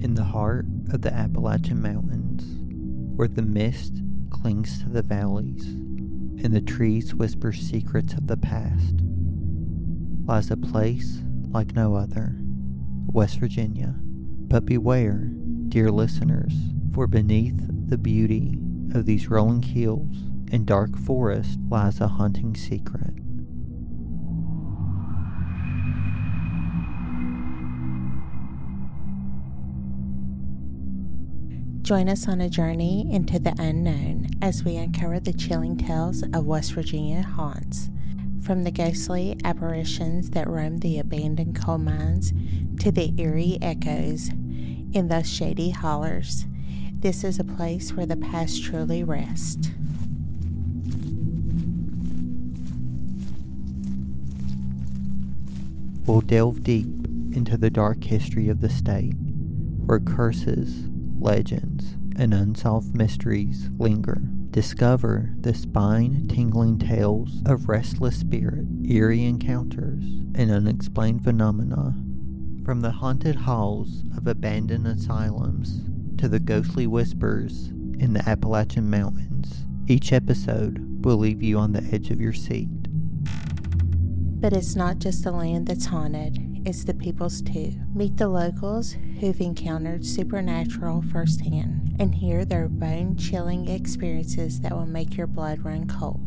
in the heart of the Appalachian Mountains, where the mist clings to the valleys and the trees whisper secrets of the past, lies a place like no other, West Virginia. But beware, dear listeners, for beneath the beauty of these rolling hills and dark forests lies a haunting secret. Join us on a journey into the unknown as we uncover the chilling tales of West Virginia haunts. From the ghostly apparitions that roam the abandoned coal mines to the eerie echoes in those shady hollers, this is a place where the past truly rests. We'll delve deep into the dark history of the state, where curses, legends, and unsolved mysteries linger. Discover the spine tingling tales of restless spirit, eerie encounters, and unexplained phenomena. From the haunted halls of abandoned asylums to the ghostly whispers in the Appalachian Mountains, each episode will leave you on the edge of your seat. But it's not just the land that's haunted, it's the people's too. Meet the locals who've encountered supernatural firsthand and hear their bone chilling experiences that will make your blood run cold.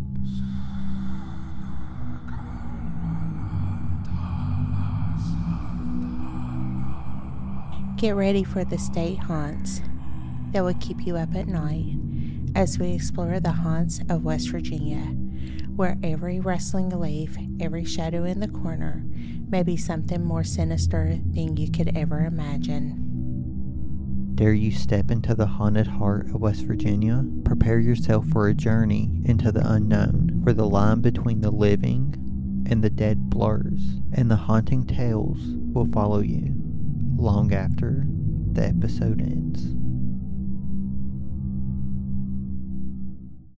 Get ready for the state haunts that will keep you up at night as we explore the haunts of West Virginia, where every rustling leaf, every shadow in the corner may be something more sinister than you could ever imagine. Dare you step into the haunted heart of West Virginia? Prepare yourself for a journey into the unknown, where the line between the living and the dead blurs, and the haunting tales will follow you long after the episode ends.